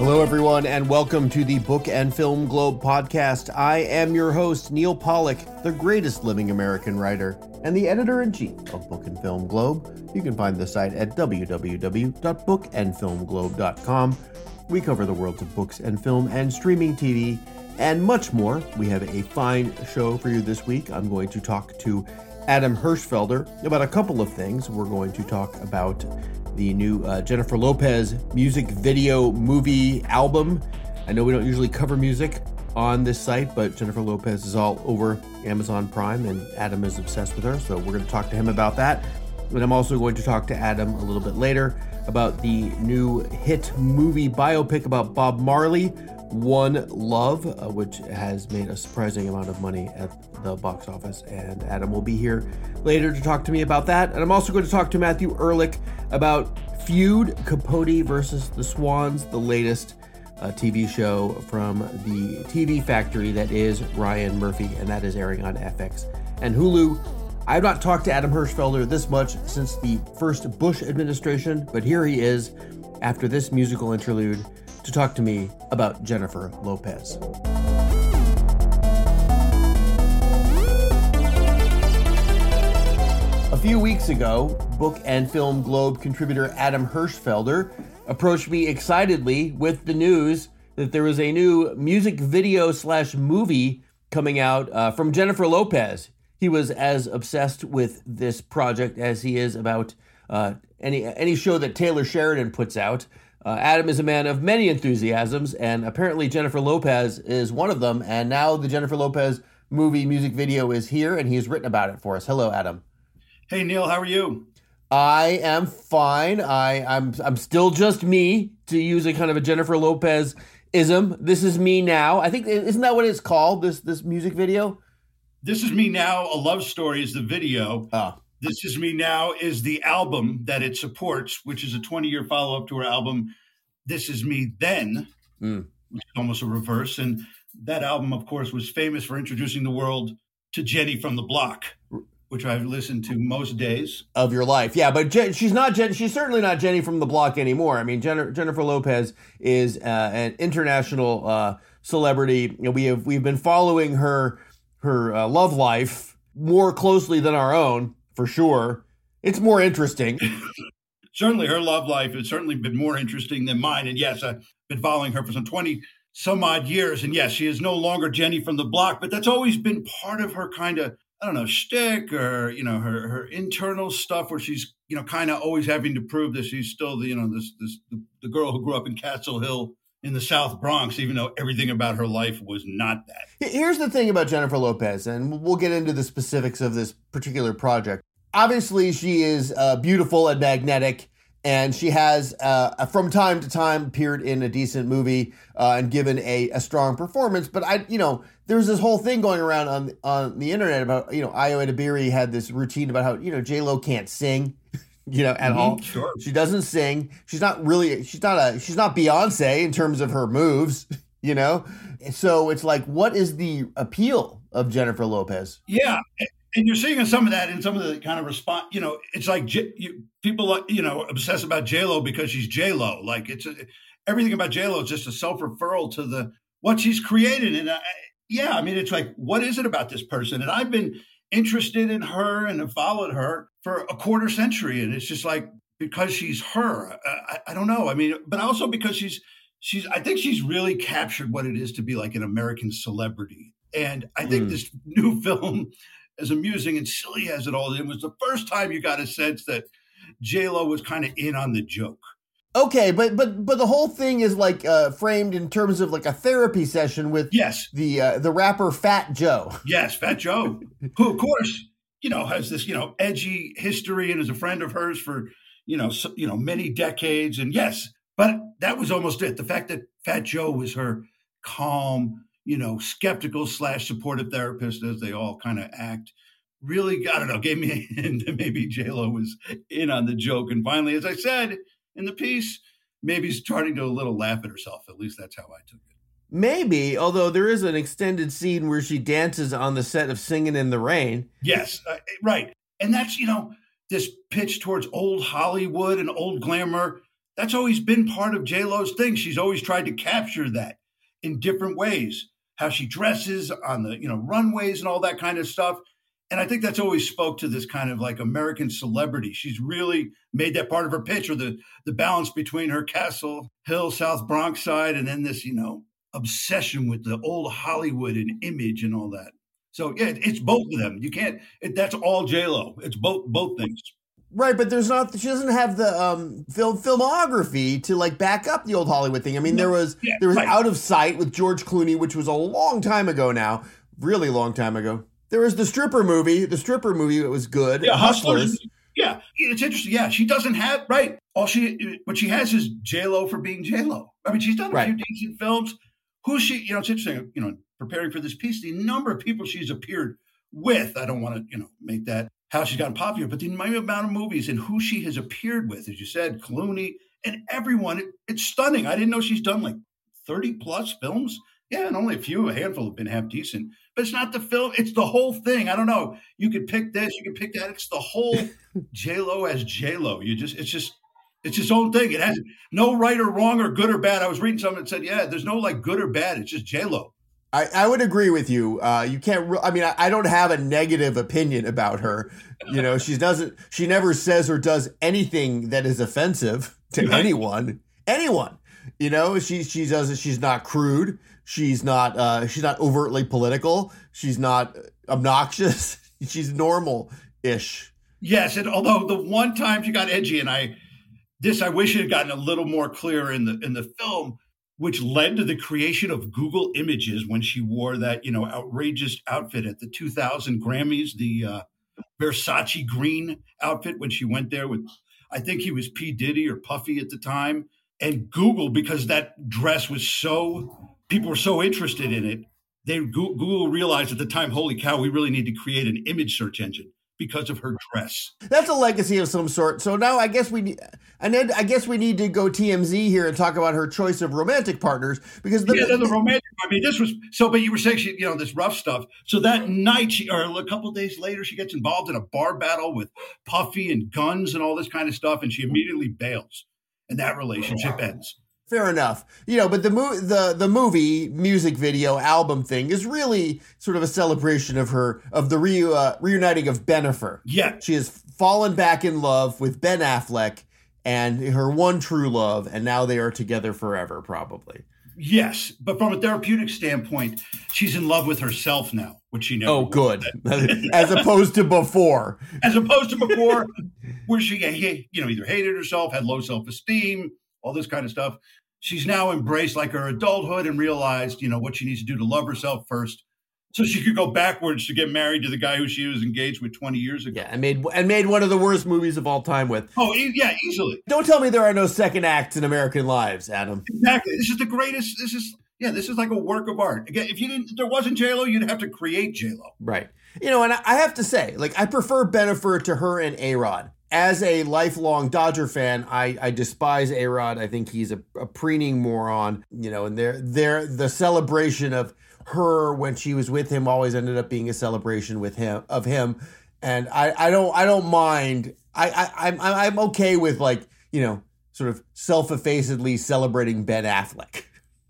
Hello, everyone, and welcome to the Book and Film Globe podcast. I am your host, Neal Pollack, the greatest living American writer and the editor in chief of Book and Film Globe. You can find the site at www.bookandfilmglobe.com. We cover the worlds of books and film and streaming TV and much more. We have a fine show for you this week. I'm going to talk to Adam Hirschfelder about a couple of things. We're going to talk about the new uh, Jennifer Lopez music video movie album. I know we don't usually cover music on this site, but Jennifer Lopez is all over Amazon Prime, and Adam is obsessed with her. So we're going to talk to him about that. And I'm also going to talk to Adam a little bit later about the new hit movie biopic about Bob Marley, One Love, uh, which has made a surprising amount of money at the box office. And Adam will be here later to talk to me about that. And I'm also going to talk to Matthew Ehrlich about Feud Capote versus the Swans, the latest uh, TV show from the TV factory that is Ryan Murphy, and that is airing on FX and Hulu. I've not talked to Adam Hirschfelder this much since the first Bush administration, but here he is after this musical interlude to talk to me about Jennifer Lopez. A few weeks ago, Book and Film Globe contributor Adam Hirschfelder approached me excitedly with the news that there was a new music video slash movie coming out uh, from Jennifer Lopez. He was as obsessed with this project as he is about uh, any any show that Taylor Sheridan puts out. Uh, Adam is a man of many enthusiasms, and apparently Jennifer Lopez is one of them. And now the Jennifer Lopez movie music video is here, and he's written about it for us. Hello, Adam. Hey Neal, how are you? I am fine. I, I'm I'm still just me, to use a kind of a Jennifer Lopez ism. This is me now. I think isn't that what it's called? This this music video. This is me now. A love story is the video. Oh. This is me now is the album that it supports, which is a 20 year follow up to her album. This is me then, Mm. which is almost a reverse. And that album, of course, was famous for introducing the world to Jenny from the Block, which I've listened to most days. of your life. Yeah, but Jen, she's not Jen, she's certainly not Jenny from the block anymore. I mean, Jen, Jennifer Lopez is uh, an international uh, celebrity. You know, we have we've been following her her uh, love life more closely than our own, for sure. It's more interesting. certainly her love life has certainly been more interesting than mine. And yes, I've been following her for some 20 some odd years. And yes, she is no longer Jenny from the block, but that's always been part of her kind of, I don't know, shtick or, you know, her, her internal stuff where she's, you know, kind of always having to prove that she's still the, you know, this, this, the, the girl who grew up in Castle Hill in the South Bronx, even though everything about her life was not that. Here's the thing about Jennifer Lopez, and we'll get into the specifics of this particular project. Obviously, she is uh, beautiful and magnetic, and she has, uh, from time to time, appeared in a decent movie uh, and given a, a strong performance. But I, you know, there's this whole thing going around on on the internet about, you know, Ayo Edebiri had this routine about how, you know, J Lo can't sing. You know, at Mhm, all. sure. She doesn't sing. She's not really. She's not a. She's not Beyonce in terms of her moves. You know, so it's like, what is the appeal of Jennifer Lopez? Yeah, and- you're seeing some of that in some of the kind of response. You know, it's like J- you, people, like, you know, obsess about J Lo because she's J Lo. Like it's a, everything about J Lo is just a self referral to the what she's created. And I, yeah, I mean, it's like, what is it about this person? And I've been interested in her and have followed her for a quarter century, and it's just like because she's her. I, I don't know. I mean, but also because she's she's. I think she's really captured what it is to be like an American celebrity. And I think Mm. this new film as amusing and silly as it all is, it was the first time you got a sense that J Lo was kind of in on the joke. Okay, but but but the whole thing is like uh, framed in terms of like a therapy session with Yes, the uh, the rapper Fat Joe. yes, Fat Joe, who of course you know has this you know edgy history and is a friend of hers for you know so, you know many decades. And yes, but that was almost it. The fact that Fat Joe was her calm, you know, skeptical slash supportive therapist, as they all kind of act. Really, I don't know, gave me a hint that maybe J Lo was in on the joke. And finally, as I said in the piece, maybe starting to a little laugh at herself. At least that's how I took it. Maybe, although there is an extended scene where she dances on the set of Singing in the Rain. Yes, uh, right. And that's, you know, this pitch towards old Hollywood and old glamour. that's always been part of J Lo's thing. She's always tried to capture that in different ways. How she dresses on the you know runways and all that kind of stuff. And I think that's always spoke to this kind of like American celebrity. She's really made that part of her pitch, or the the balance between her Castle Hill, South Bronx side, and then this you know obsession with the old Hollywood and image and all that. So yeah, it's both of them. You can't. It, that's all J Lo. It's both both things. Right, but there's not. She doesn't have the um, film filmography to like back up the old Hollywood thing. I mean, there was yeah, there was right. Out of Sight with George Clooney, which was a long time ago now, really long time ago. There was the stripper movie. The stripper movie it was good. Yeah, Hustlers. Yeah, it's interesting. Yeah, she doesn't have right. All she what she has is J Lo for being J Lo. I mean, she's done a right. few decent films. Who's she? You know, it's interesting. You know, preparing for this piece, the number of people she's appeared with. I don't want to, you know, make that how she's gotten popular, but the amount of movies and who she has appeared with, as you said, Clooney and everyone, it, it's stunning. I didn't know she's done like 30 plus films. Yeah, and only a few, a handful have been half decent. But it's not the film, it's the whole thing. I don't know. You could pick this, you could pick that. It's the whole J Lo as J Lo. You just it's just it's its own thing. It has no right or wrong or good or bad. I was reading something that said, yeah, there's no like good or bad. It's just J Lo. I, I would agree with you. Uh, you can't. Re- I mean, I, I, don't have a negative opinion about her. You know, she doesn't. She never says or does anything that is offensive to right. anyone. Anyone. You know, she she does. She's not crude. She's not. Uh, she's not overtly political. She's not obnoxious. she's normal ish. Yes, and although the one time she got edgy, and I, this I wish it had gotten a little more clear in the in the film which led to the creation of Google Images when she wore that, you know, outrageous outfit at the 2000 Grammys, the uh, Versace green outfit when she went there with, I think he was P. Diddy or Puffy at the time. And Google, because that dress was so, people were so interested in it, they Google realized at the time, holy cow, we really need to create an image search engine because of her dress. That's a legacy of some sort. So now I guess we and then I guess we need to go TMZ here and talk about her choice of romantic partners because the, yeah, the romantic. I mean, this was so. But you were saying she, you know, this rough stuff. So that night, she or a couple days later, she gets involved in a bar battle with Puffy and guns and all this kind of stuff, and she immediately bails, and that relationship ends fair enough. You know, but the mo- the the movie music video album thing is really sort of a celebration of her of the re- uh, reuniting of Bennifer. Yeah, she has fallen back in love with Ben Affleck and her one true love, and now they are together forever, probably. Yes, but from a therapeutic standpoint, she's in love with herself now, which she never. Oh, good. As opposed to before. As opposed to before, where she, you know, either hated herself, had low self esteem, all this kind of stuff she's now embraced like her adulthood and realized, you know, what she needs to do to love herself first. So she could go backwards to get married to the guy who she was engaged with 20 years ago. Yeah, and made and made one of the worst movies of all time with. Oh, yeah, easily. Don't tell me there are no second acts in American lives, Adam. Exactly. This is the greatest. This is yeah. This is like a work of art. Again, if you didn't, if there wasn't J Lo, you'd have to create J Lo. Right. You know, and I have to say, like, I prefer Bennifer to her and A Rod as a lifelong Dodger fan, I, I despise A Rod. I think he's a, a preening moron. You know, and they're, the celebration of her when she was with him always ended up being a celebration with him of him. And I, I don't I don't mind. I, I I'm I'm okay with like you know sort of self-effacedly celebrating Ben Affleck.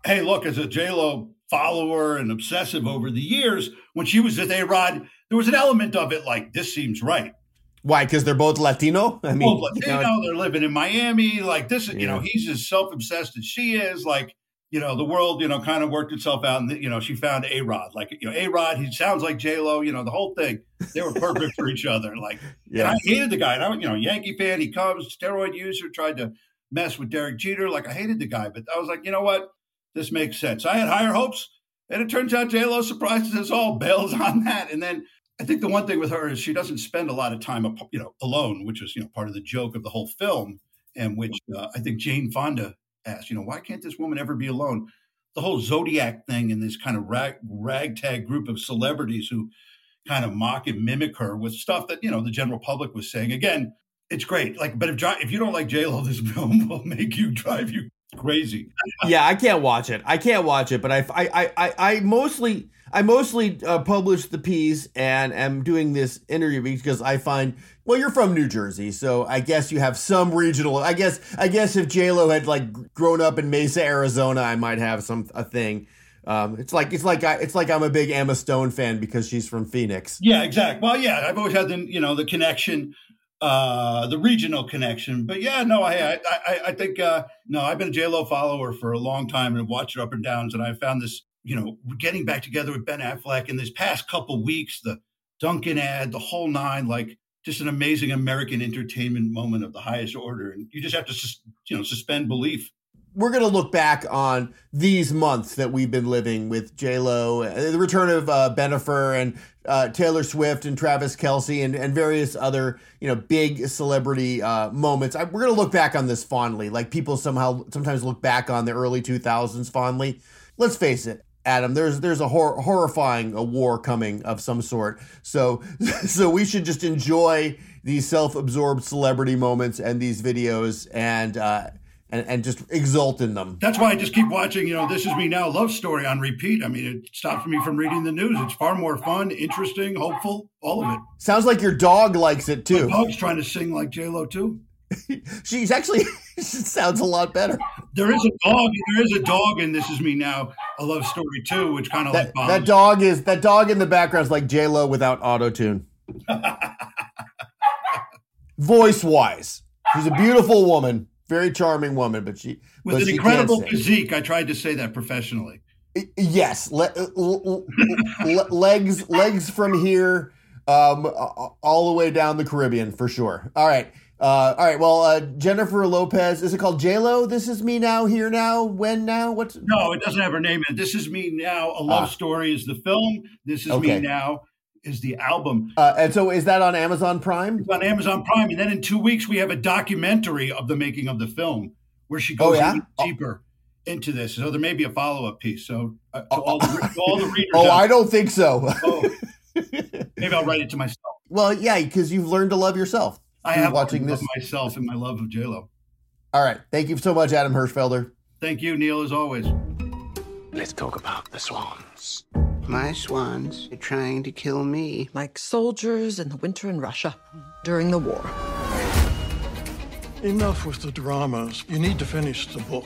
Hey, look, as a J Lo follower and obsessive over the years, when she was with A Rod, there was an element of it like this seems right why? Because they're both Latino. I mean, both Latino. You know, they're living in Miami. Like this, yeah. you know, he's as self obsessed as she is. Like, you know, the world, you know, kind of worked itself out, and you know, she found A Rod. Like, you know, A Rod, he sounds like J Lo. You know, the whole thing. They were perfect for each other. Like, yeah, I hated the guy. And I, you know, Yankee fan. He comes, steroid user, tried to mess with Derek Jeter. Like, I hated the guy, but I was like, you know what, this makes sense. I had higher hopes. And it turns out J Lo surprises us all, bails on that, and then I think the one thing with her is she doesn't spend a lot of time, you know, alone, which is you know part of the joke of the whole film, and which uh, I think Jane Fonda asked, you know, why can't this woman ever be alone? The whole Zodiac thing and this kind of rag, ragtag group of celebrities who kind of mock and mimic her with stuff that you know the general public was saying. Again, it's great. Like, but if if you don't like J Lo, this film will make you drive you crazy. yeah, I can't watch it. I can't watch it, but I I I, I mostly I mostly uh, publish the piece and am doing this interview because I find well, you're from New Jersey, so I guess you have some regional. I guess I guess if J Lo had like grown up in Mesa, Arizona, I might have some a thing. Um, it's like it's like I, it's like I'm a big Emma Stone fan because she's from Phoenix. Yeah, exactly. Well, yeah, I've always had the you know the connection, uh, the regional connection. But yeah, no, I I, I think uh, no, I've been a J Lo follower for a long time and watched her up and downs, and I found this you know getting back together with Ben Affleck in this past couple weeks, the Dunkin' ad, the whole nine, like just an amazing American entertainment moment of the highest order, and you just have to you know suspend belief we're going to look back on these months that we've been living with J Lo, the return of uh, Bennifer and uh, Taylor Swift and Travis Kelce and, and various other you know big celebrity uh, moments. I, we're going to look back on this fondly, like people somehow sometimes look back on the early 2000s fondly. Let's face it. Adam, there's there's a hor- horrifying a war coming of some sort. So so we should just enjoy these self-absorbed celebrity moments and these videos and uh, and, and just exult in them. That's why I just keep watching, you know, This Is Me Now love story on repeat. I mean, it stops me from reading the news. It's far more fun, interesting, hopeful, all of it. Sounds like your dog likes it too. My dog's trying to sing like J-Lo too. She's actually sounds a lot better. There is a dog. There is a dog in This Is Me Now, a love story too, which kind of that, like that dog is that dog in the background is like J Lo without auto tune. Voice wise, she's a beautiful woman very charming woman, but she with but an she incredible physique. I tried to say that professionally. Yes, le- le- le- legs legs from here, um, all the way down the Caribbean for sure. All right. Uh, all right. Well, uh, Jennifer Lopez. Is it called J Lo? This is me now. Here now. When now? What's? No, it doesn't have her name in it. This is me now. A love ah. story is the film. This is okay. me now is the album. Uh, and so is that on Amazon Prime? It's on Amazon Prime. And then in two weeks, we have a documentary of the making of the film where she goes oh, yeah? deeper oh. into this. So there may be a follow up piece. So uh, to, all the, to all the readers. oh, I don't think so. oh, maybe I'll write it to myself. Well, yeah, because you've learned to love yourself. I have watching this myself and my love of JLo. All right. Thank you so much, Adam Hirschfelder. Thank you, Neal, as always. Let's talk about the swans. My swans are trying to kill me. Like soldiers in the winter in Russia during the war. Enough with the dramas. You need to finish the book.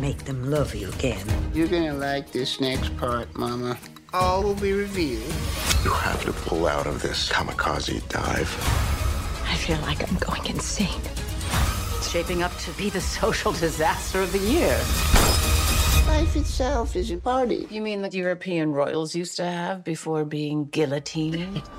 Make them love you again. You're gonna like this next part, Mama. All will be revealed. You have to pull out of this kamikaze dive. I feel like I'm going insane. It's shaping up to be the social disaster of the year. Life itself is a party. You mean the European royals used to have before being guillotined?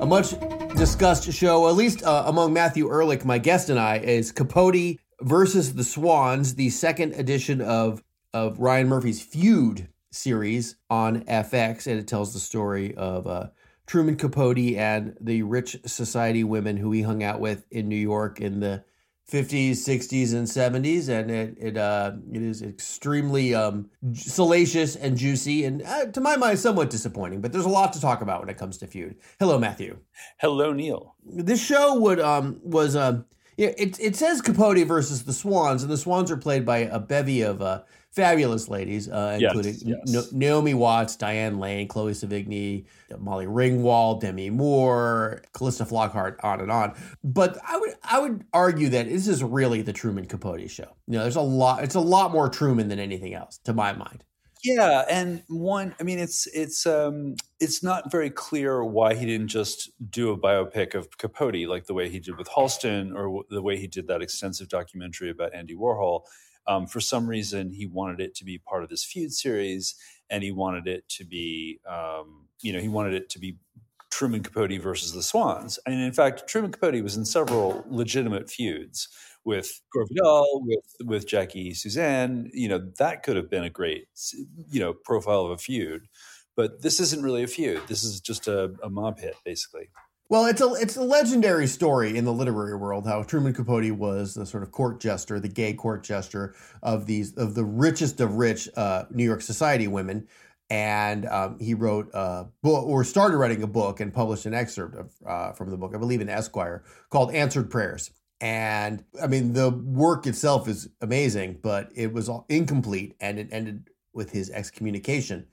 A much discussed show, at least uh, among Matthew Ehrlich, my guest, and I, is Capote versus the Swans, the second edition of of Ryan Murphy's Feud series on FX, and it tells the story of uh, Truman Capote and the rich society women who he hung out with in New York in the 50s, 60s, and 70s, and it it uh, it is extremely um, salacious and juicy, and uh, to my mind, somewhat disappointing. But there's a lot to talk about when it comes to feud. Hello, Matthew. Hello, Neal. This show would um was um it it says Capote versus the Swans, and the Swans are played by a bevy of uh, fabulous ladies, uh, including yes. Naomi Watts, Diane Lane, Chloe Sevigny, Molly Ringwald, Demi Moore, Calista Flockhart, on and on. But I would I would argue that this is really the Truman Capote show. You know, there's a lot. It's a lot more Truman than anything else, to my mind. Yeah, and one, I mean, it's it's um, it's not very clear why he didn't just do a biopic of Capote like the way he did with Halston, or the way he did that extensive documentary about Andy Warhol. Um, for some reason, he wanted it to be part of this feud series, and he wanted it to be, um, you know, he wanted it to be Truman Capote versus the Swans. And in fact, Truman Capote was in several legitimate feuds with Gore Vidal, with with Jackie Susann. You know, that could have been a great, you know, profile of a feud. But this isn't really a feud. This is just a, a mob hit, basically. Well, it's a it's a legendary story in the literary world how Truman Capote was the sort of court jester, the gay court jester of these of the richest of rich uh, New York society women, and um, he wrote a book or started writing a book and published an excerpt of, uh, from the book, I believe in Esquire, called "Answered Prayers." And I mean, the work itself is amazing, but it was incomplete and it ended with his excommunication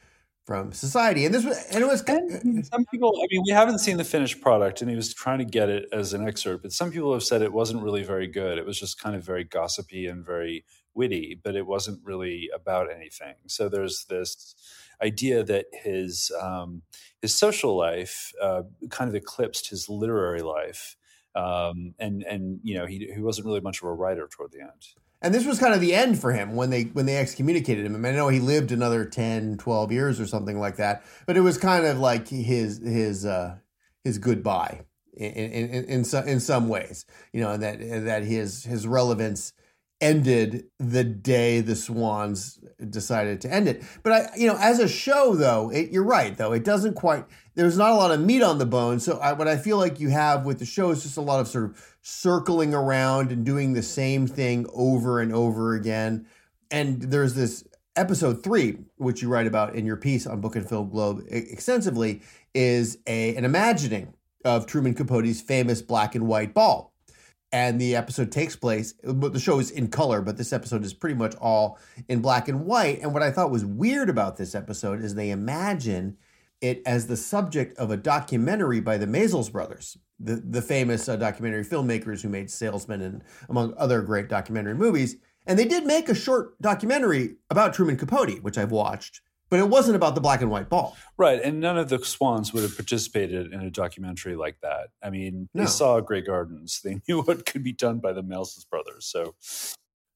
from society. And this was, and it was, and some people, I mean, we haven't seen the finished product and he was trying to get it as an excerpt, but some people have said it wasn't really very good. It was just kind of very gossipy and very witty, but it wasn't really about anything. So there's this idea that his, um, his social life uh, kind of eclipsed his literary life. Um, and, and, you know, he, he wasn't really much of a writer toward the end and this was kind of the end for him when they when they excommunicated him. I, mean, I know he lived another 10, 12 years or something like that, but it was kind of like his his uh, his goodbye in in in, in, some, in some ways, you know, and that that his his relevance ended the day the Swans decided to end it. But I, you know, as a show though, it, you're right though, it doesn't quite. There's not a lot of meat on the bone. So I, what I feel like you have with the show is just a lot of sort of circling around and doing the same thing over and over again. And there's this episode three, which you write about in your piece on Book and Film Globe extensively, is a an imagining of Truman Capote's famous black and white ball and the episode takes place but the show is in color but this episode is pretty much all in black and white. And what i thought was weird about this episode is they imagine it as the subject of a documentary by the Maysles brothers the, the famous uh, documentary filmmakers who made salesman and among other great documentary movies. And they did make a short documentary about truman capote which i've watched but it wasn't about the black and white ball. Right. And none of the Swans would have participated in a documentary like that. I mean, no. they saw Grey Gardens, they knew what could be done by the Maysles brothers. So,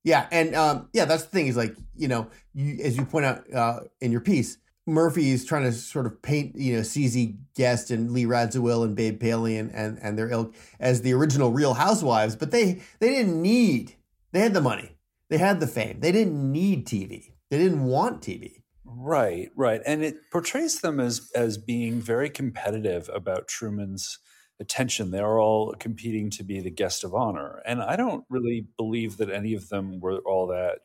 yeah. And um, yeah, that's the thing is like, you know, you, as you point out uh, in your piece, Murphy is trying to sort of paint, you know, CZ Guest and Lee Radziwill and Babe Paley and, and, and their ilk as the original Real Housewives, but they they didn't need, they had the money, they had the fame, they didn't need TV, they didn't want TV. Right, right. And it portrays them as as being very competitive about Truman's attention. They're all competing to be the guest of honor. And I don't really believe that any of them were all that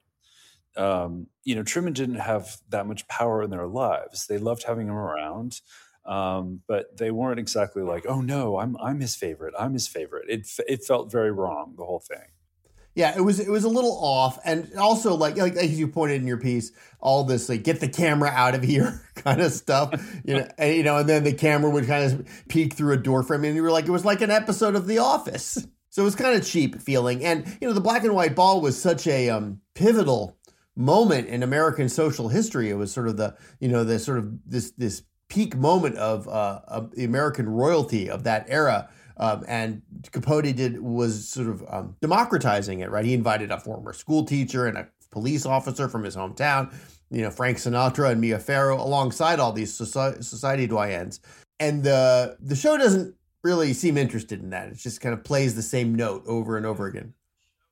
um, you know, Truman didn't have that much power in their lives. They loved having him around. Um, but they weren't exactly like, "Oh no, I'm I'm his favorite. I'm his favorite." It it felt very wrong the whole thing. Yeah, it was it was a little off, and also like like as you pointed in your piece, all this like get the camera out of here kind of stuff, you know, and, you know, and then the camera would kind of peek through a door frame, and you were like, it was like an episode of The Office, so it was kind of cheap feeling, and you know, the black and white ball was such a um, pivotal moment in American social history. It was sort of the you know the sort of this this peak moment of uh, of the American royalty of that era um, and Capote did was sort of um, democratizing it, right? He invited a former school teacher and a police officer from his hometown, you know, Frank Sinatra and Mia Farrow, alongside all these society, doyens. And the the show doesn't really seem interested in that. It just kind of plays the same note over and over again.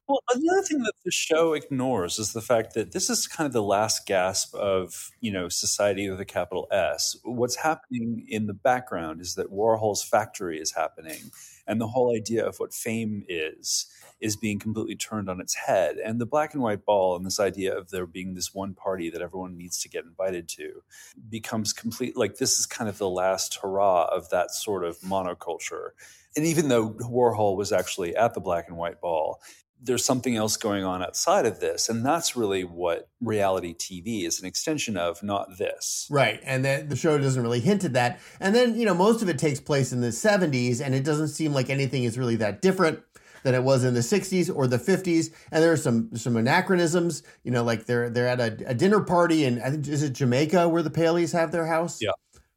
Well, another thing that the show ignores is the fact that this is kind of the last gasp of, you know, society with a capital S. What's happening in the background is that Warhol's factory is happening, and the whole idea of what fame is is being completely turned on its head. And the black and white ball and this idea of there being this one party that everyone needs to get invited to becomes complete. Like this is kind of the last hurrah of that sort of monoculture. And even though Warhol was actually at the black and white ball, there's something else going on outside of this and that's really what reality tv is an extension of not this. Right and then the show doesn't really hint at that. And then you know most of it takes place in the 70s and it doesn't seem like anything is really that different than it was in the 60s or the 50s and there are some some anachronisms you know like they're they're at a, a dinner party and i think is it jamaica where the paleys have their house? Yeah.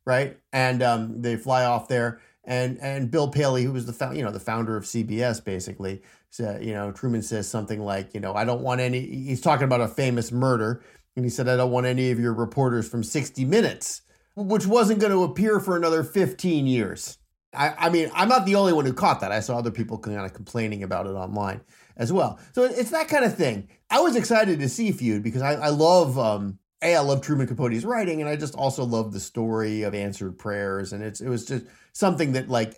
Right? And um, they fly off there. And and bill paley who was the you know the founder of cbs basically you know, Truman says something like, you know, I don't want any, he's talking about a famous murder. And he said, I don't want any of your reporters from 60 Minutes, which wasn't going to appear for another 15 years. I, I, mean, I'm not the only one who caught that. I saw other people kind of complaining about it online as well. So it's that kind of thing. I was excited to see Feud because I, I love, um, a, I love Truman Capote's writing, and I just also love the story of answered prayers. And it's it was just something that like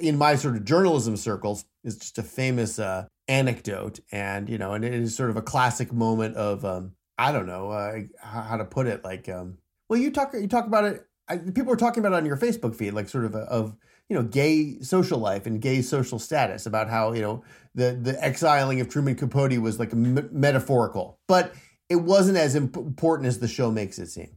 in my sort of journalism circles is just a famous uh, anecdote, and you know, and it is sort of a classic moment of um, I don't know uh, how to put it. Like, um, well, you talk you talk about it. I, people were talking about it on your Facebook feed, like sort of a, of you know gay social life and gay social status, about how you know the the exiling of Truman Capote was like m- metaphorical, but it wasn't as imp- important as the show makes it seem.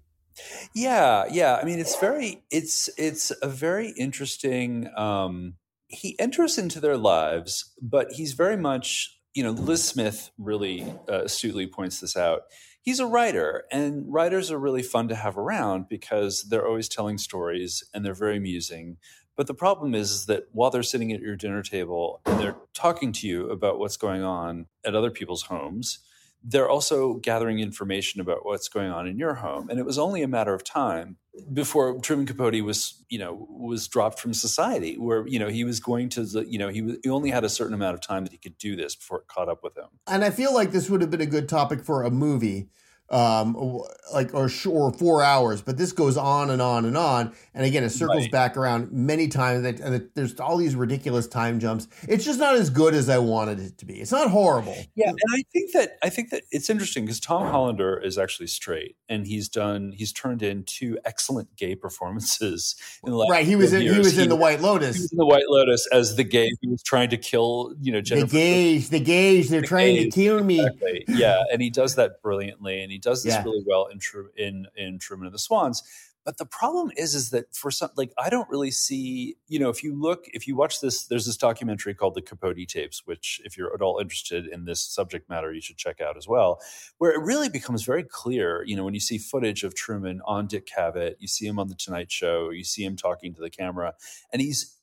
Yeah, yeah. I mean, it's very it's it's a very interesting. Um, he enters into their lives, but he's very much you know Liz Smith really uh, astutely points this out. He's a writer, and writers are really fun to have around because they're always telling stories and they're very amusing. But the problem is, is that while they're sitting at your dinner table and they're talking to you about what's going on at other people's homes, they're also gathering information about what's going on in your home. And it was only a matter of time before Truman Capote was, you know, was dropped from society, where you know he was going to, you know, he was, he only had a certain amount of time that he could do this before it caught up with him. And I feel like this would have been a good topic for a movie um like or or four hours but this goes on and on and on. And again it circles right. back around many times and, there's all these ridiculous time jumps. It's just not as good as i wanted it to be. It's not horrible. Yeah and i think that i think that it's interesting because tom hollander is actually straight and he's done he's turned in two excellent gay performances in the last right he was in, he was in the white lotus he was in the white lotus as the gay who was trying to kill you know Jennifer the gays the gays they're the trying gays, to kill me. exactly. yeah and he does that brilliantly and he does this yeah. really well in in in Truman and the Swans. But the problem is, is that for some, like, I don't really see, you know, if you look, if you watch this, there's this documentary called The Capote Tapes, which, if you're at all interested in this subject matter, you should check out as well, where it really becomes very clear, you know, when you see footage of Truman on Dick Cavett, you see him on The Tonight Show, you see him talking to the camera, and he's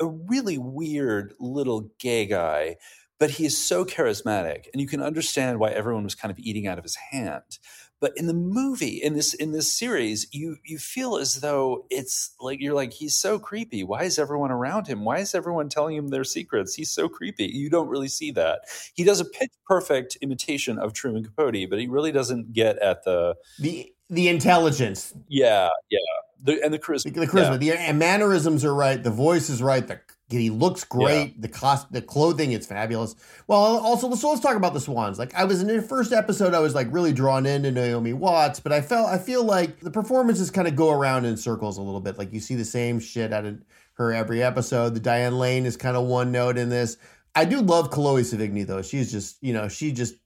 a really weird little gay guy but he is so charismatic and you can understand why everyone was kind of eating out of his hand but in the movie, in this in this series, you you feel as though it's like you're like he's so creepy. Why is everyone around him? Why is everyone telling him their secrets? He's so creepy. You don't really see that. He does a pitch perfect imitation of Truman Capote, but he really doesn't get at the the the intelligence. Yeah, yeah. The, and the charisma. The, the charisma. Yeah. The mannerisms are right. The voice is right. The he looks great. Yeah. The cost, the clothing, it's fabulous. Well, also, so let's talk about the Swans. Like, I was in the first episode, I was like really drawn into Naomi Watts, but I felt, I feel like the performances kind of go around in circles a little bit. Like, you see the same shit out of her every episode. The Diane Lane is kind of one note in this. I do love Chloe Sevigny though. She's just, you know, she just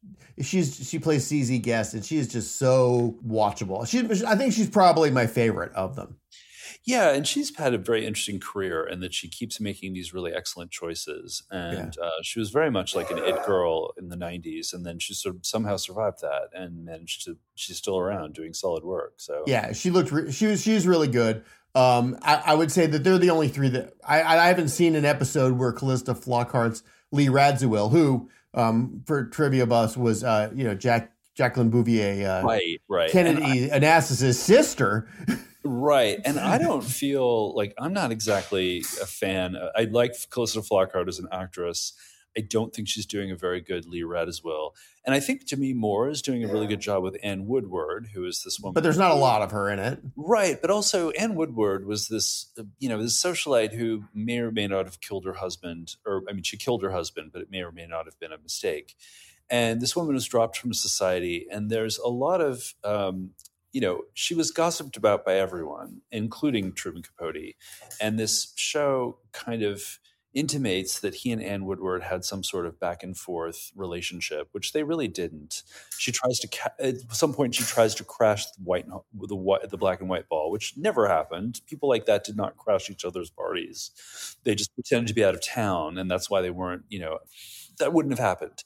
she's she plays CZ Guest and she is just so watchable. She I think she's probably my favorite of them. Yeah, and she's had a very interesting career in that she keeps making these really excellent choices. And yeah. uh, she was very much like an it girl in the '90s, and then she sort of somehow survived that and managed to. She's still around doing solid work. So yeah, she looked. Re- she was. She's really good. Um, I, I, would say that they're the only three that I, I haven't seen an episode where Calista Flockhart's Lee Radziwill, who um, for trivia bus was uh, you know Jack Jacqueline Bouvier, uh, right, right, Kennedy Onassis's sister. Right. And I don't feel like I'm not exactly a fan. I like Calista Flockhart as an actress. I don't think she's doing a very good Lee Radziwill. And I think Demi Moore is doing a really good job with Anne Woodward, who is this woman. But there's not a lot of her in it. Right. But also, Anne Woodward was this, you know, this socialite who may or may not have killed her husband, or I mean, she killed her husband, but it may or may not have been a mistake. And this woman was dropped from society. And there's a lot of um, you know, she was gossiped about by everyone, including Truman Capote. And this show kind of intimates that he and Anne Woodward had some sort of back and forth relationship, which they really didn't. She tries to ca- at some point she tries to crash the white the white the black and white ball, which never happened. People like that did not crash each other's parties. They just pretended to be out of town, and that's why they weren't, you know, that wouldn't have happened.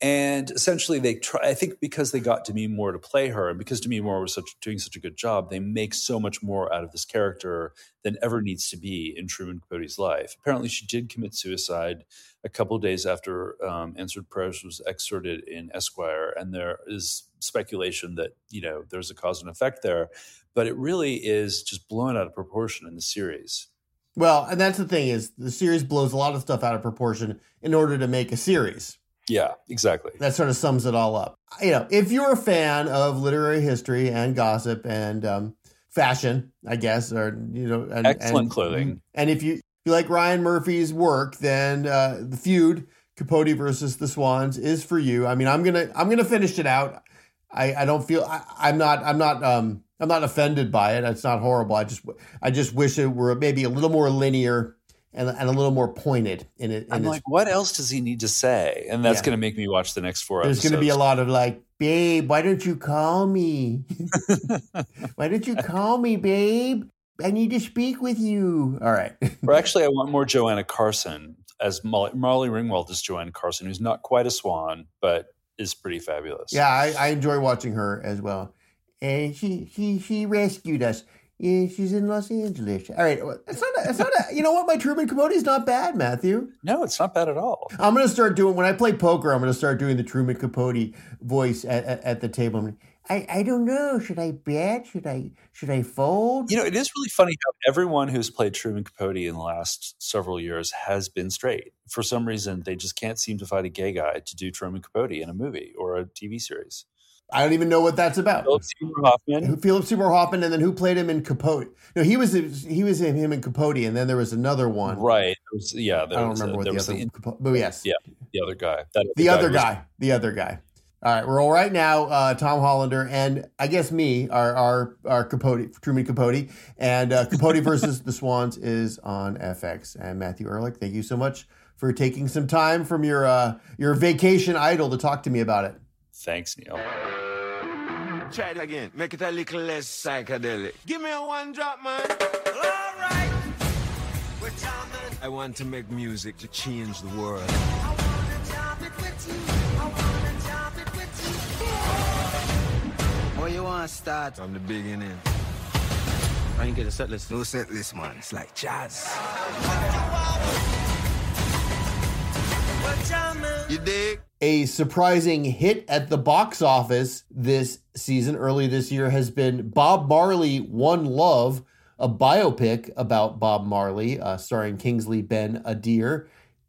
And essentially, they try. I think because they got Demi Moore to play her, and because Demi Moore was such, doing such a good job, they make so much more out of this character than ever needs to be in Truman Capote's life. Apparently, she did commit suicide a couple days after um, Answered Prayers was excerpted in Esquire, and there is speculation that you know there's a cause and effect there, but it really is just blown out of proportion in the series. Well, and that's the thing is the series blows a lot of stuff out of proportion in order to make a series. Yeah, exactly. That sort of sums it all up. You know, if you're a fan of literary history and gossip and um, fashion, I guess, or you know, and, excellent and, clothing, and if you, you like Ryan Murphy's work, then uh, the feud Capote versus the Swans is for you. I mean, I'm gonna I'm gonna finish it out. I, I don't feel I, am not I'm not um I'm not offended by it. It's not horrible. I just I just wish it were maybe a little more linear and, and a little more pointed in it. I'm like, what else does he need to say? And that's Yeah. going to make me watch the next four There's going to be a lot of like, babe, why don't you call me? why don't you call me, babe? I need to speak with you. All right. Or actually, I want more Joanna Carson as Molly, Molly Ringwald as Joanna Carson, who's not quite a swan, but is pretty fabulous. Yeah, I, I enjoy watching her as well. And she she she rescued us. Yeah, she's in Los Angeles. All right, it's not. A, it's not. A, you know what? My Truman Capote is not bad, Matthew. No, it's not bad at all. I'm gonna start doing when I play poker. I'm gonna start doing the Truman Capote voice at, at, at the table. I'm I I don't know. Should I bet? Should I should I fold? You know, it is really funny how everyone who's played Truman Capote in the last several years has been straight. For some reason, they just can't seem to find a gay guy to do Truman Capote in a movie or a TV series. I don't even know what that's about. Philip Seymour Hoffman. Philip Seymour Hoffman, and then who played him in Capote? No, he was he was in him in Capote, and then there was another one. Right. Was, yeah. There I don't was, remember a, what there the was other the, Capote, but yes, yeah, the other guy. That the other was- guy, the other guy. All right, we're all right now. Uh, Tom Hollander and I guess me, our our our Capote, Truman Capote, and uh, Capote versus the Swans is on FX. And Matthew Ehrlich, thank you so much for taking some time from your uh, your vacation idol to talk to me about it. Thanks, Neal. Try it again. Make it a little less psychedelic. Give me a one drop, man. Alright. I want to make music to change the world. Where you want to start? From the beginning. I ain't get a set list. No set list, man. It's like jazz. You dig? A surprising hit at the box office this season, early this year, has been Bob Marley One Love, a biopic about Bob Marley, uh, starring Kingsley Ben Adir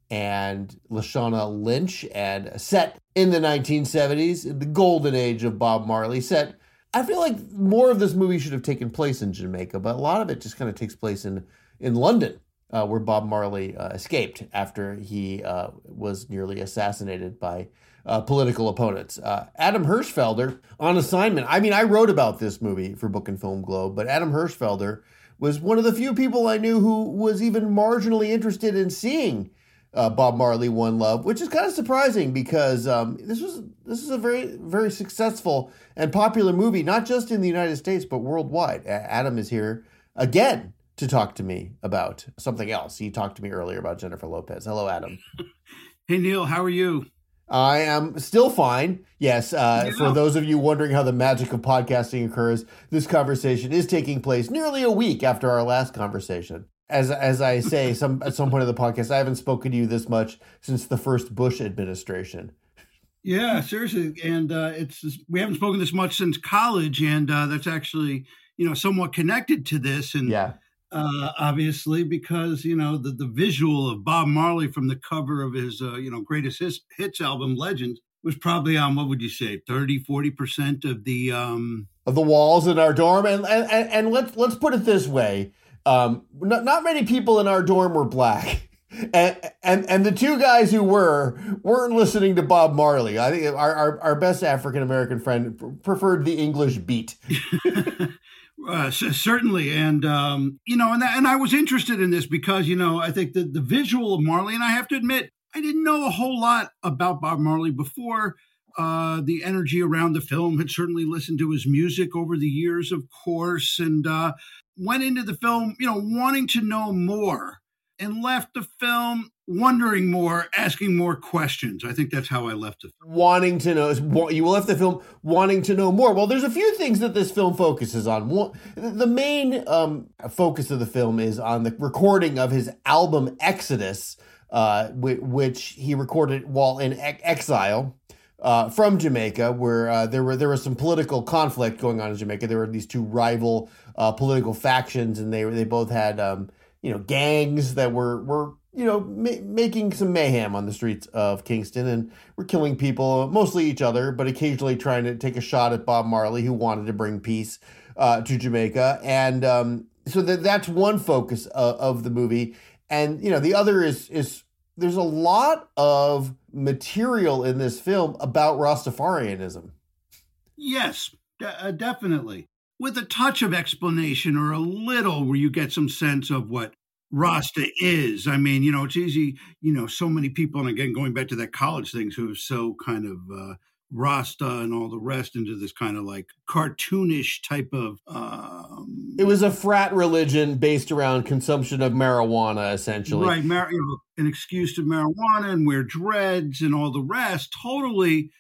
and Lashana Lynch, and set in the 1970s, the golden age of Bob Marley. Set, I feel like more of this movie should have taken place in Jamaica, but a lot of it just kind of takes place in in London uh, where Bob Marley uh, escaped after he uh, was nearly assassinated by uh, political opponents. Uh, Adam Hirschfelder on assignment. I mean, I wrote about this movie for Book and Film Globe, but Adam Hirschfelder was one of the few people I knew who was even marginally interested in seeing uh, Bob Marley One Love, which is kind of surprising because um, this was this is a very very successful and popular movie, not just in the United States but worldwide. Adam is here again to talk to me about something else. He talked to me earlier about Jennifer Lopez. Hello, Adam. Hey Neal, how are you? I am still fine. Yes, uh, for those of you wondering how the magic of podcasting occurs, this conversation is taking place nearly a week after our last conversation. As as I say, some at some point of the podcast, I haven't spoken to you this much since the first Bush administration. Yeah, seriously, and uh, it's we haven't spoken this much since college, and uh, that's actually you know somewhat connected to this, and Yeah, uh, obviously because you know the the visual of Bob Marley from the cover of his uh, you know greatest hits, hits album Legend was probably on what would you say 30 40 percent of the um of the walls in our dorm, and and, and, and let's let's put it this way: um, not, not many people in our dorm were black. And, and and the two guys who were weren't listening to Bob Marley. I think our our, our best African American friend pr- preferred the English beat. Uh, certainly, and um, you know, and that, and I was interested in this because you know I think the the visual of Marley, and I have to admit, I didn't know a whole lot about Bob Marley before. Uh, the energy around the film had certainly listened to his music over the years, of course, and uh, went into the film, you know, wanting to know more, and left the film wondering more, asking more questions. I think that's how I left it. wanting to know you left the film wanting to know more well there's a few things that this film focuses on the main um, focus of the film is on the recording of his album exodus uh, which he recorded while in exile uh, from Jamaica, where uh, there were there was some political conflict going on in Jamaica. There were these two rival uh, political factions, and they they both had um, you know gangs that were were you know ma- making some mayhem on the streets of Kingston, and were killing people, mostly each other, but occasionally trying to take a shot at Bob Marley, who wanted to bring peace uh, to Jamaica, and um, so that that's one focus of, of the movie, and you know the other is is there's a lot of material in this film about Rastafarianism. Yes, uh, definitely. With a touch of explanation or a little where you get some sense of what Rasta is. I mean, you know, it's easy, you know, so many people, and again, going back to that college things, who have so kind of uh, Rasta and all the rest into this kind of like cartoonish type of. Um, it was a frat religion based around consumption of marijuana, essentially. Right, mar- you know, an excuse to marijuana and wear dreads and all the rest. Totally,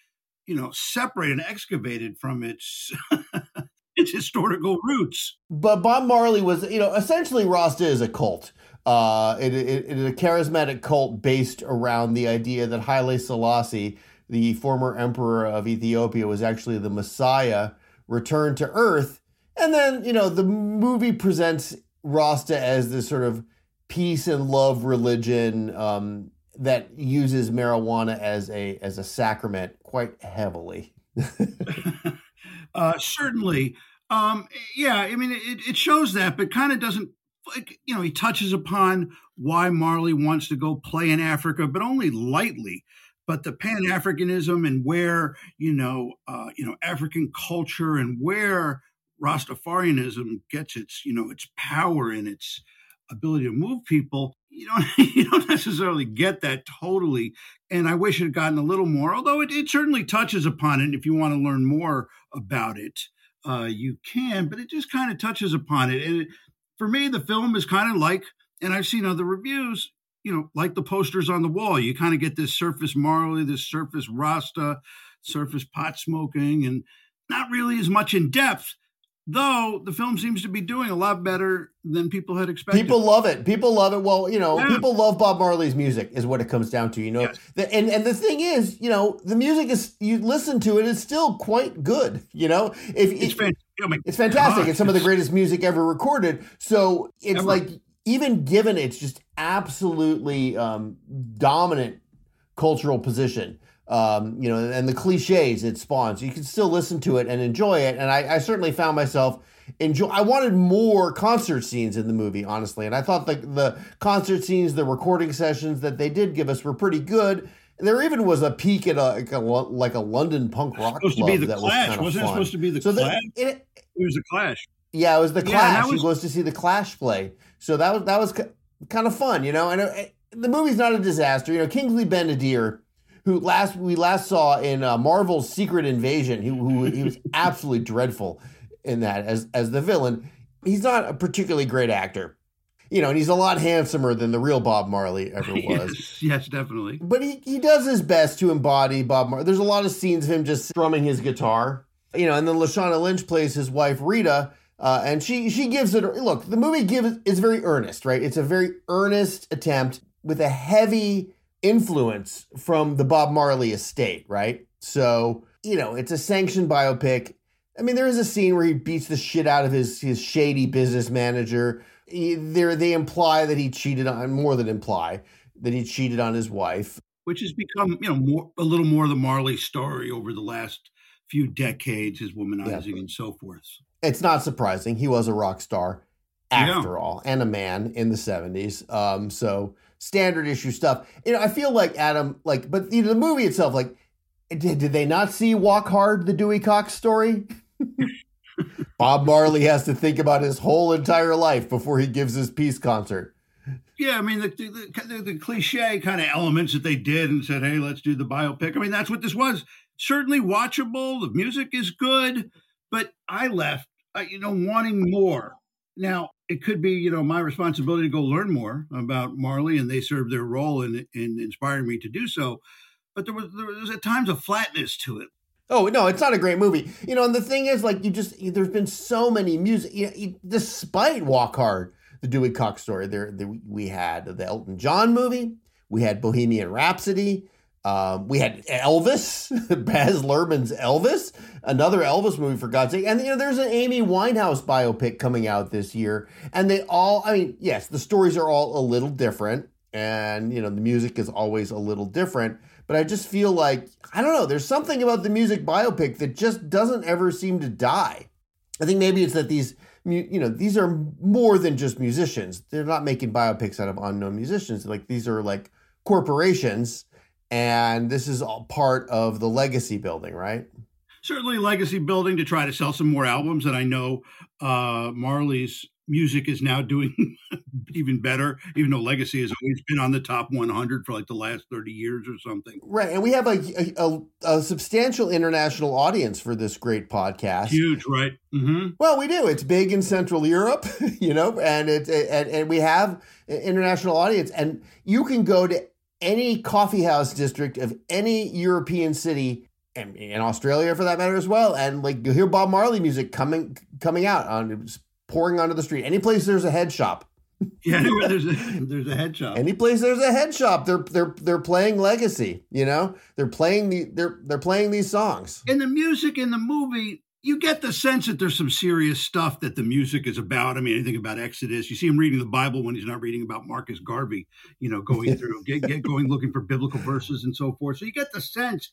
you know, separated and excavated from its its historical roots. But Bob Marley was, you know, essentially Rasta is a cult. Uh, it, it, it is a charismatic cult based around the idea that Haile Selassie, the former emperor of Ethiopia, was actually the Messiah returned to Earth. And then, you know, the movie presents Rasta as this sort of peace and love religion um, that uses marijuana as a as a sacrament quite heavily. uh, certainly, um, yeah. I mean, it, it shows that, but kind of doesn't. Like you know, he touches upon why Marley wants to go play in Africa, but only lightly. But the Pan Africanism and where you know, uh, you know, African culture and where Rastafarianism gets its you know its power and its ability to move people you don't you don't necessarily get that totally and i wish it had gotten a little more although it, it certainly touches upon it if you want to learn more about it uh, you can but it just kind of touches upon it and it, for me the film is kind of like and i've seen other reviews you know like the posters on the wall you kind of get this surface marley this surface rasta surface pot smoking and not really as much in depth Though the film seems to be doing a lot better than people had expected. People love it. People love it. Well, you know, yeah. people love Bob Marley's music, is what it comes down to. You know, yes. the, and and the thing is, you know, the music is you listen to it, it is still quite good. You know, if it's, it, fan- oh it's fantastic. It's some of the greatest music ever recorded. So it's ever. like even given its just absolutely um, dominant cultural position um, you know, and the cliches it spawns. You can still listen to it and enjoy it. And I, I, certainly found myself enjoy. I wanted more concert scenes in the movie, honestly, and I thought the the concert scenes, the recording sessions that they did give us were pretty good. There even was a peek at a like a, like a London punk rock supposed club to be the that Clash. was Wasn't it supposed to be the so Clash? The, it, it was the Clash. Yeah, it was the Clash. Yeah, was, goes to see the Clash play. So that was that was kind of fun, you know. And it, the movie's not a disaster. You know, Kingsley Ben-Adir who last we last saw in uh, Marvel's Secret Invasion, who, who he was absolutely dreadful in that as as the villain. He's not a particularly great actor, you know, and he's a lot handsomer than the real Bob Marley ever was. yes, yes, definitely. But he he does his best to embody Bob Marley. There's a lot of scenes of him just strumming his guitar, you know, and then Lashana Lynch plays his wife Rita. Uh, and she she gives it look the movie gives is very earnest right it's a very earnest attempt with a heavy influence from the Bob Marley estate, right? So, you know, it's a sanctioned biopic. I mean, there is a scene where he beats the shit out of his his shady business manager. There, they imply that he cheated on more than imply that he cheated on his wife, which has become you know more a little more the Marley story over the last few decades, his womanizing yeah. and so forth. It's not surprising. He was a rock star after all, and a man in the seventies. Um, so standard issue stuff. You know, I feel like Adam, like, but you know, the movie itself, like, did, did they not see Walk Hard, the Dewey Cox story? Bob Marley has to think about his whole entire life before he gives his peace concert. Yeah, I mean the, the, the, the cliche kind of elements that they did and said, "Hey, let's do the biopic." I mean, that's what this was. Certainly watchable. The music is good, but I left, uh, you know, wanting more. Now, it could be, you know, my responsibility to go learn more about Marley, and they served their role in in inspiring me to do so. But there was there was at times a flatness to it. Oh no, it's not a great movie. You know, and the thing is, like, you just there's been so many music. You know, despite Walk Hard, the Dewey Cox story, there the, we had the Elton John movie, we had Bohemian Rhapsody, um, we had Elvis, Baz Luhrmann's Elvis, another Elvis movie for God's sake. And you know, there's an Amy Winehouse biopic coming out this year, and they all, I mean, yes, the stories are all a little different, and you know, the music is always a little different. But I just feel like I don't know. There's something about the music biopic that just doesn't ever seem to die. I think maybe it's that these you know these are more than just musicians. They're not making biopics out of unknown musicians. Like these are like corporations and this is all part of the legacy building, right? Certainly, legacy building to try to sell some more albums. And I know uh, Marley's music is now doing even better, even though Legacy has always been on the top 100 for like the last 30 years or something. Right. And we have a, a, a substantial international audience for this great podcast. Huge, right? Mm-hmm. Well, we do. It's big in Central Europe, you know, and it and, and we have an international audience. And you can go to any coffee house district of any European city and in Australia for that matter as well. And like you'll hear Bob Marley music coming coming out on pouring onto the street. Any place there's a head shop. Yeah, there's a there's a head shop. Any place there's a head shop, they're they're they're playing Legacy. You know, they're playing the they're they're playing these songs. And the music in the movie, you get the sense that there's some serious stuff that the music is about. I mean, anything about Exodus. You see him reading the Bible when he's not reading about Marcus Garvey. You know, going through, get, get going looking for biblical verses and so forth. So you get the sense,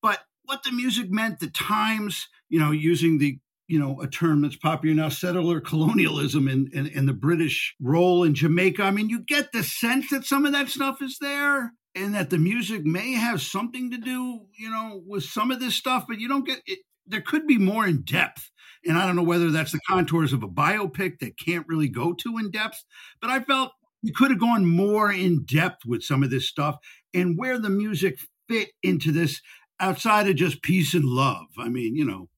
but what the music meant, the times, you know, using the you know, a term that's popular now, settler colonialism and, and, and the British role in Jamaica. I mean, you get the sense that some of that stuff is there and that the music may have something to do, you know, with some of this stuff, but you don't get it. There could be more in depth. And I don't know whether that's the contours of a biopic that can't really go too in depth, but I felt you could have gone more in depth with some of this stuff and where the music fit into this outside of just peace and love. I mean, you know.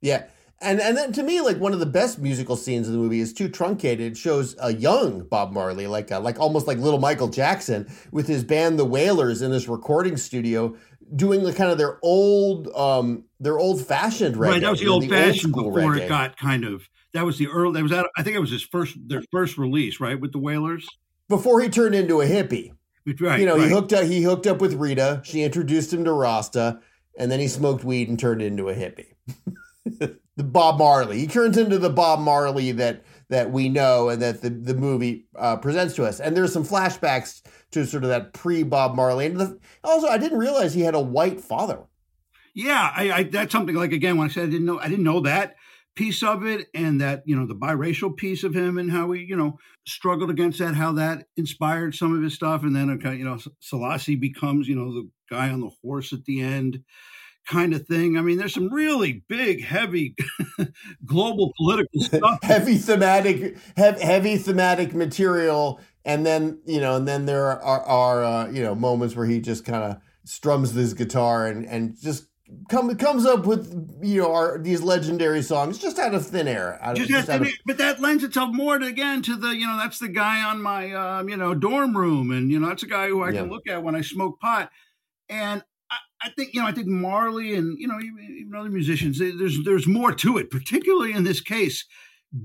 Yeah. And and then to me, like one of the best musical scenes in the movie is too truncated. It shows a young Bob Marley, like a, like almost like little Michael Jackson, with his band the Wailers in this recording studio, doing the kind of their old um their old fashioned reggae. Right, that was the old fashioned before reggae. it got kind of that was the early that was that I think it was his first their first release, right, with the Wailers. Before he turned into a hippie. Right, you know, right. he hooked up he hooked up with Rita. She introduced him to Rasta, and then he smoked weed and turned into a hippie. the Bob Marley. He turns into the Bob Marley that that we know and that the the movie uh, presents to us. And there's some flashbacks to sort of that pre Bob Marley. And the, also, I didn't realize he had a white father. Yeah, I, I, that's something like again when I said I didn't know I didn't know that piece of it and that you know the biracial piece of him and how he you know struggled against that how that inspired some of his stuff and then okay you know Selassie becomes you know the guy on the horse at the end kind of thing. I mean, there's some really big, heavy global political stuff. heavy thematic, heavy, heavy thematic material. And then, you know, and then there are, are uh, you know, moments where he just kind of strums this guitar and, and just come, comes up with, you know, our, these legendary songs just out of thin air. Out of, just out of, but that lends itself more to, again, to the, you know, that's the guy on my, um, you know, dorm room. And, you know, that's a guy who I yeah. can look at when I smoke pot. And I think you know. I think Marley and you know even, even other musicians. There's there's more to it, particularly in this case,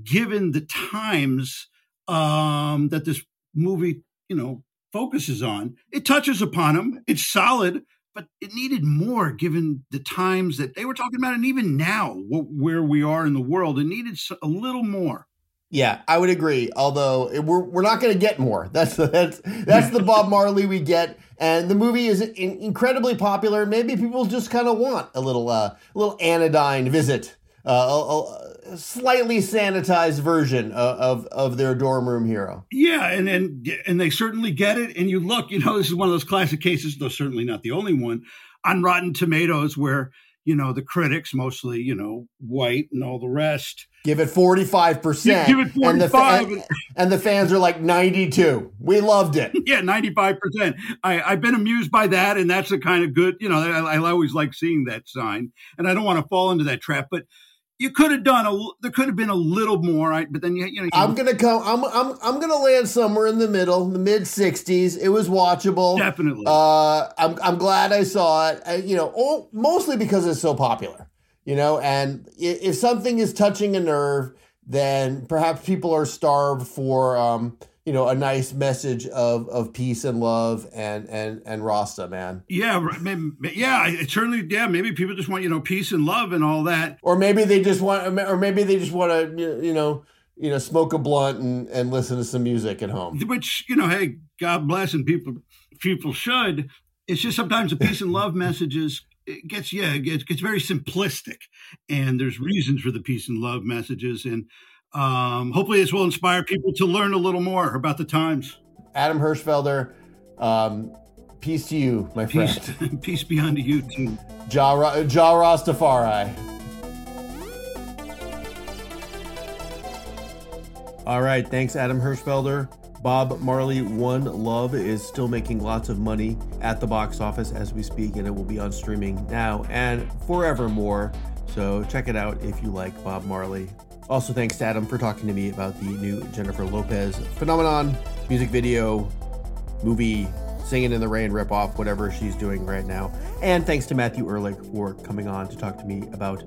given the times um, that this movie you know focuses on. It touches upon them. It's solid, but it needed more given the times that they were talking about, and even now where we are in the world. It needed a little more. Yeah, I would agree. Although we're we're not going to get more. That's the that's that's the Bob Marley we get, and the movie is in, incredibly popular. Maybe people just kind of want a little uh, little anodyne visit, uh, a, slightly sanitized version of, of, of their dorm room hero. Yeah, and and and they certainly get it. And you look, you know, this is one of those classic cases, though certainly not the only one, on Rotten Tomatoes where you know the critics, mostly you know white and all the rest Give it 45%. Give it 45. And the, and, and the fans are like 92. We loved it. Yeah, 95%. I, I've been amused by that. And that's a kind of good, you know, I, I always like seeing that sign. And I don't want to fall into that trap. But you could have done a there could have been a little more right? But then you, you know you i'm gonna come i'm i'm i'm gonna land somewhere in the middle the mid 60s it was watchable. Definitely. Uh i'm i'm glad i saw it. I, you know all, mostly because it's so popular you know? And if something is touching a nerve then perhaps people are starved for um, you know a nice message of of peace and love and and and rasta man. Yeah maybe, yeah it certainly yeah maybe people just want you know peace and love and all that. Or maybe they just want or maybe they just want to you know you know smoke a blunt and and listen to some music at home. Which you know hey god bless and people people should. It's just sometimes the peace and love messages it gets yeah it gets, gets very simplistic. And there's reasons for the peace and love messages. And um, hopefully this will inspire people to learn a little more about the times adam hirschfelder um, peace to you my peace, friend peace be unto you too Jah, Jah rastafari All right. Thanks, Adam Hirschfelder. Bob Marley One Love is still making lots of money at the box office as we speak, and it will be on streaming now and forevermore. So check it out if you like Bob Marley. Also, thanks to Adam for talking to me about the new Jennifer Lopez phenomenon, music video, movie, Singing in the Rain ripoff, whatever she's doing right now. And thanks to Matthew Ehrlich for coming on to talk to me about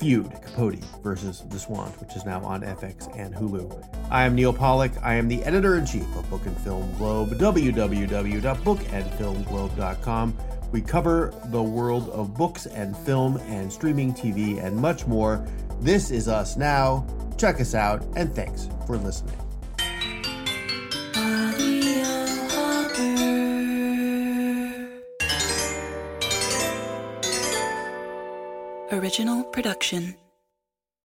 Feud, Capote versus The Swan, which is now on FX and Hulu. I am Neal Pollack. I am the editor in chief of Book and Film Globe, www.bookandfilmglobe.com. We cover the world of books and film and streaming TV and much more. This is us now. Check us out, and thanks for listening. Original production.